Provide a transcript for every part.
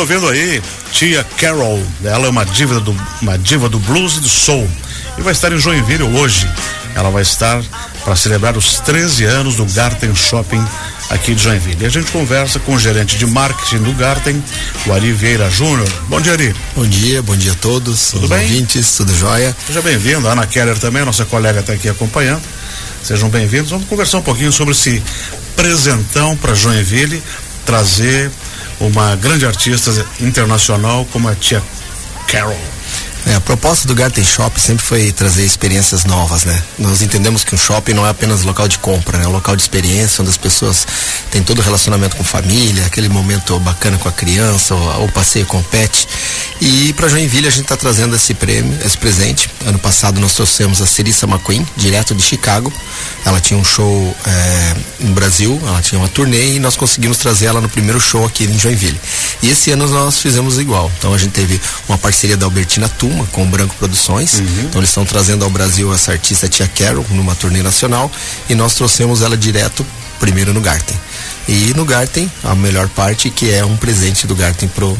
está ouvindo aí Tia Carol. Ela é uma diva do, uma diva do blues e do soul. E vai estar em Joinville hoje. Ela vai estar para celebrar os 13 anos do Garten Shopping aqui de Joinville. E a gente conversa com o gerente de marketing do Garten, o Ari Vieira Júnior. Bom dia, Ari. Bom dia, bom dia a todos, tudo bem? ouvintes, tudo jóia? Seja bem-vindo, Ana Keller também, nossa colega está aqui acompanhando. Sejam bem-vindos. Vamos conversar um pouquinho sobre esse presentão para Joinville, trazer uma grande artista internacional como a tia Carol. É, a proposta do Garten Shop sempre foi trazer experiências novas, né? Nós entendemos que um shopping não é apenas local de compra, né? É um local de experiência, onde as pessoas têm todo o relacionamento com família, aquele momento bacana com a criança, ou, ou passeio com o pet. E para Joinville a gente está trazendo esse prêmio, esse presente. Ano passado nós trouxemos a Cerissa McQueen, direto de Chicago. Ela tinha um show é, no Brasil, ela tinha uma turnê e nós conseguimos trazer ela no primeiro show aqui em Joinville. E esse ano nós fizemos igual. Então a gente teve uma parceria da Albertina Tu com o Branco Produções. Uhum. Então eles estão trazendo ao Brasil essa artista Tia Carol numa turnê nacional e nós trouxemos ela direto primeiro no Garten. E no Garten, a melhor parte que é um presente do Garten pro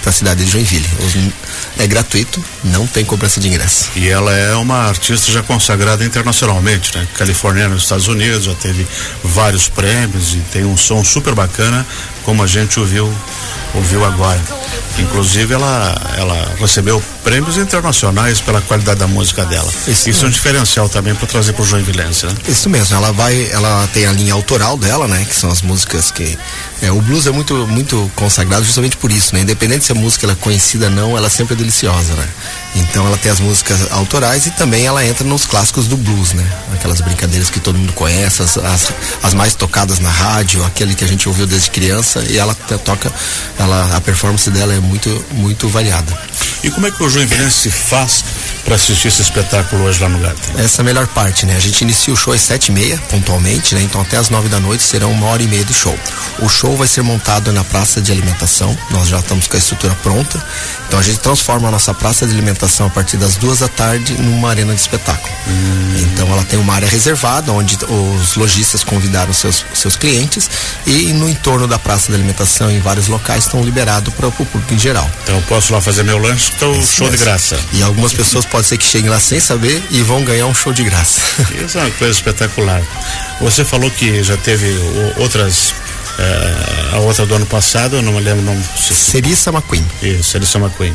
para a cidade de Joinville. É gratuito, não tem cobrança de ingresso. E ela é uma artista já consagrada internacionalmente, né? Californiana nos Estados Unidos, já teve vários prêmios e tem um som super bacana, como a gente ouviu ouviu agora. Inclusive ela ela recebeu prêmios internacionais pela qualidade da música dela. Isso, Isso é um diferencial também para trazer para o Joinvilense, né? Isso mesmo. Ela vai, ela tem a linha autoral dela, né? Que são as músicas que é, o blues é muito muito consagrado justamente por isso, né? Independente se a música ela é conhecida ou não, ela sempre é deliciosa, né? Então ela tem as músicas autorais e também ela entra nos clássicos do blues, né? Aquelas brincadeiras que todo mundo conhece, as, as, as mais tocadas na rádio, aquele que a gente ouviu desde criança e ela toca, ela, a performance dela é muito, muito variada. E como é que o Joinville se faz para assistir esse espetáculo hoje lá no Garten? Essa é a melhor parte, né? A gente inicia o show às sete e meia, pontualmente, né? Então até às nove da noite serão uma hora e meia de show. O show vai ser montado na praça de alimentação, nós já estamos com a estrutura pronta. Então a gente transforma a nossa praça de alimentação a partir das duas da tarde numa arena de espetáculo. Hum. Então ela tem uma área reservada onde os lojistas convidaram seus, seus clientes e no entorno da praça de alimentação em vários locais estão liberados para o público em geral. Então eu posso lá fazer meu lanche, então show mesmo. de graça. E algumas pessoas pode ser que cheguem lá sem saber e vão ganhar um show de graça. Isso é uma coisa espetacular. Você falou que já teve outras Uh, a outra do ano passado, eu não me lembro o nome. Cerissa McQueen. Isso, Cerissa McQueen.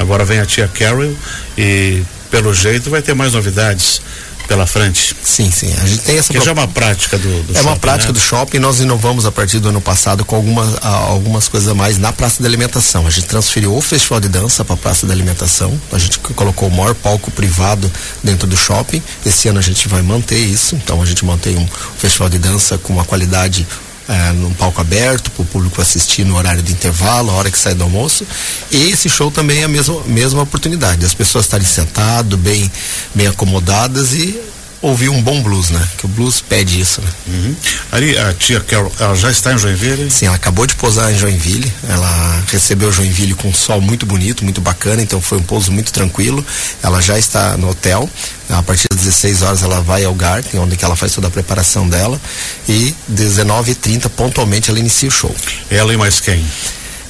Agora vem a tia Carol e, pelo jeito, vai ter mais novidades pela frente. Sim, sim. A gente tem essa. Que já é uma prática do, do É shopping, uma prática né? do shopping. Nós inovamos a partir do ano passado com algumas, algumas coisas a mais na praça da alimentação. A gente transferiu o festival de dança para a praça da alimentação. A gente colocou o maior palco privado dentro do shopping. Esse ano a gente vai manter isso. Então a gente mantém um festival de dança com uma qualidade é, num palco aberto para o público assistir no horário de intervalo, a hora que sai do almoço. E esse show também é a mesma, mesma oportunidade, as pessoas estarem sentadas, bem, bem acomodadas e ouvir um bom blues, né? Que o blues pede isso, né? Uhum. Ali, a tia Carol, ela já está em Joinville? Sim, ela acabou de pousar em Joinville. Ela recebeu Joinville com um sol muito bonito, muito bacana, então foi um pouso muito tranquilo. Ela já está no hotel. A partir das 16 horas ela vai ao Garten, onde ela faz toda a preparação dela. E 19h30, pontualmente, ela inicia o show. Ela e mais quem?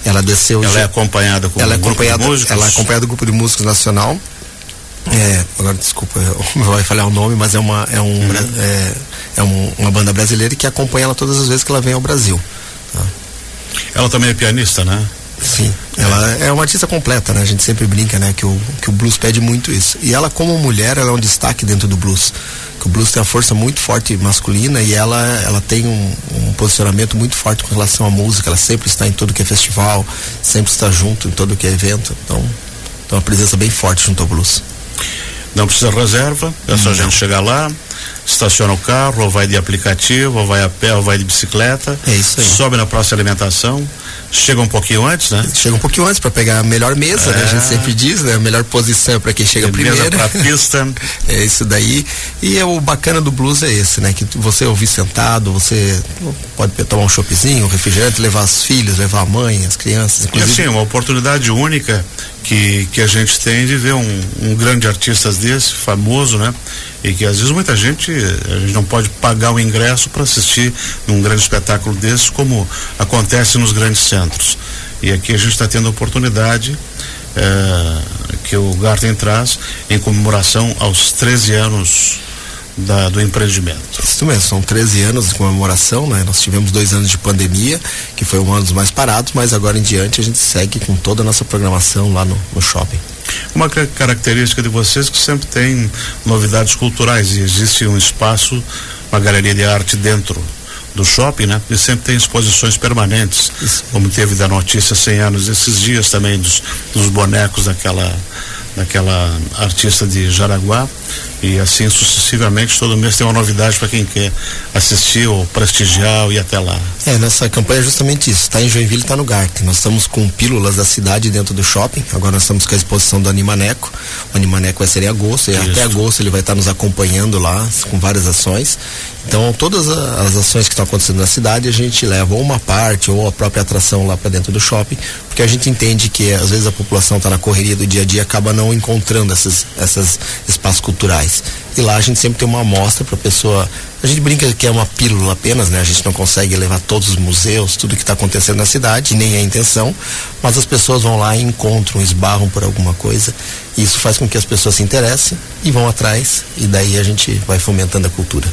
Ela desceu. Ela é acompanhada com ela um é acompanhada, grupo de músicos? Ela é acompanhada do grupo de músicos nacional é, agora desculpa, vai falhar o nome, mas é uma é, um, uhum. é, é um, uma banda brasileira que acompanha ela todas as vezes que ela vem ao Brasil. Tá? Ela também é pianista, né? Sim, ela é uma artista completa, né? A gente sempre brinca, né? Que o, que o blues pede muito isso. E ela, como mulher, ela é um destaque dentro do blues. Que o blues tem uma força muito forte masculina e ela, ela tem um, um posicionamento muito forte com relação à música. Ela sempre está em todo que é festival, sempre está junto em todo que é evento. Então, tem uma presença bem forte junto ao blues. Não precisa reserva, é só a gente chegar lá, estaciona o carro, ou vai de aplicativo, ou vai a pé, ou vai de bicicleta. É isso aí. Sobe na próxima alimentação. Chega um pouquinho antes, né? Chega um pouquinho antes para pegar a melhor mesa, é. né? A gente é. sempre diz, né? A melhor posição para quem chega primeiro. Mesa pra pista. é isso daí. E é o bacana do blues é esse, né? Que você ouvir sentado, você pode tomar um choppzinho, um refrigerante, levar os filhos, levar a mãe, as crianças. Inclusive. E assim, uma oportunidade única que, que a gente tem de ver um, um grande artista desse, famoso, né? E que às vezes muita gente, a gente não pode pagar o ingresso para assistir num grande espetáculo desse, como acontece nos grandes centros. E aqui a gente está tendo a oportunidade é, que o Garten traz em comemoração aos 13 anos da, do empreendimento. Isso mesmo, são 13 anos de comemoração, né? Nós tivemos dois anos de pandemia, que foi um ano dos mais parados, mas agora em diante a gente segue com toda a nossa programação lá no, no shopping. Uma característica de vocês é que sempre tem novidades culturais e existe um espaço, uma galeria de arte dentro do shopping, né? E sempre tem exposições permanentes, Isso. como teve da notícia 100 anos esses dias também dos, dos bonecos daquela daquela artista de Jaraguá e assim sucessivamente todo mês tem uma novidade para quem quer assistir ou prestigiar ou ir até lá. É, nessa campanha é justamente isso, está em Joinville, está no Garten. Nós estamos com pílulas da cidade dentro do shopping. Agora nós estamos com a exposição do Animaneco. O Animaneco vai ser em agosto e isso. até agosto ele vai estar nos acompanhando lá com várias ações. Então, todas as ações que estão acontecendo na cidade, a gente leva ou uma parte ou a própria atração lá para dentro do shopping, porque a gente entende que às vezes a população está na correria do dia a dia acaba não encontrando esses, esses espaços culturais. E lá a gente sempre tem uma amostra para a pessoa. A gente brinca que é uma pílula apenas, né? A gente não consegue levar todos os museus, tudo que está acontecendo na cidade, nem é a intenção, mas as pessoas vão lá e encontram, esbarram por alguma coisa. E isso faz com que as pessoas se interessem e vão atrás, e daí a gente vai fomentando a cultura.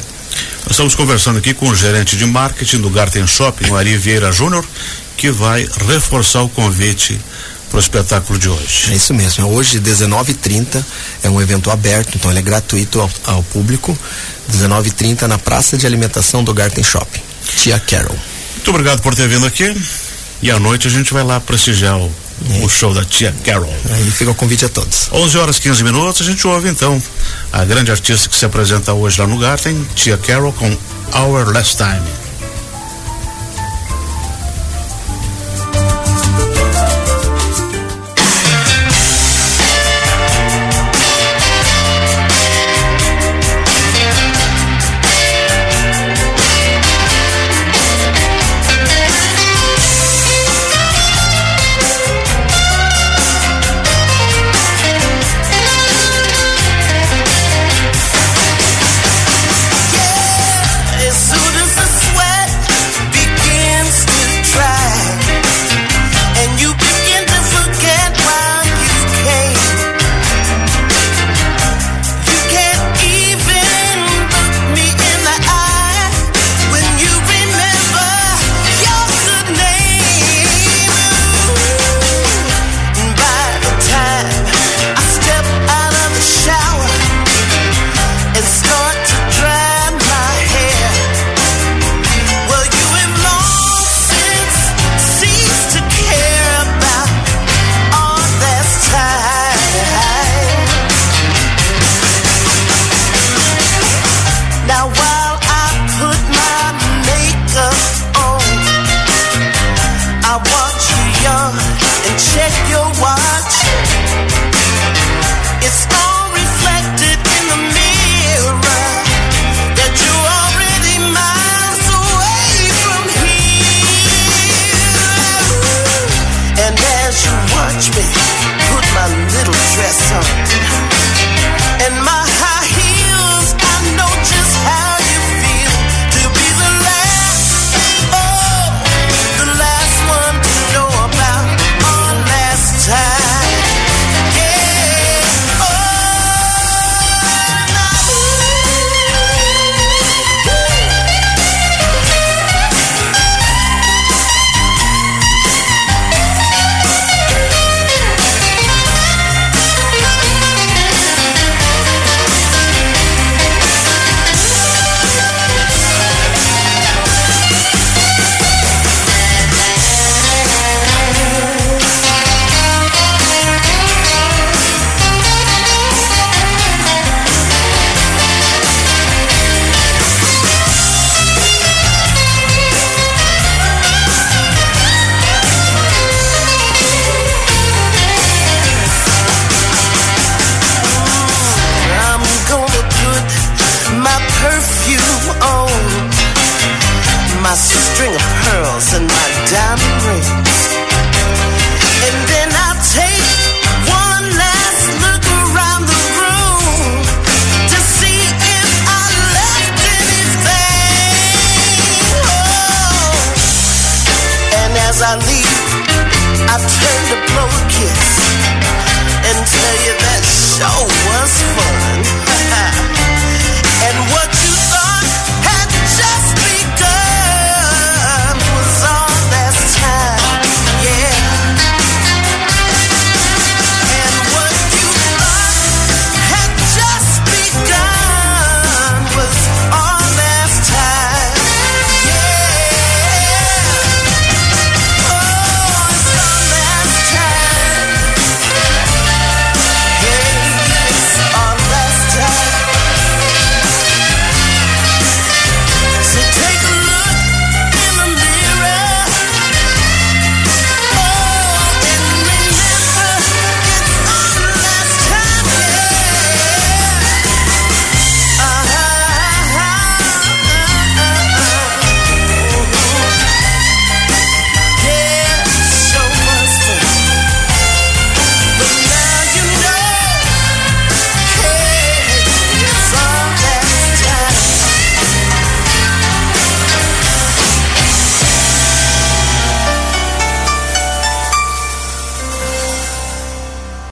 Nós estamos conversando aqui com o gerente de marketing do Garten Shopping, o Ari Vieira Júnior, que vai reforçar o convite para o espetáculo de hoje. É isso mesmo. É hoje, 19h30, é um evento aberto, então ele é gratuito ao, ao público. 19h30 na Praça de Alimentação do Garten Shopping. Tia Carol. Muito obrigado por ter vindo aqui. E à noite a gente vai lá prestigiar o, é. o show da Tia Carol. Aí fica o convite a todos. 11 horas 15 minutos, a gente ouve então a grande artista que se apresenta hoje lá no Garten, Tia Carol, com Our Last Time. Just me. I leave, I turn to blow a kiss and tell you that show was fun.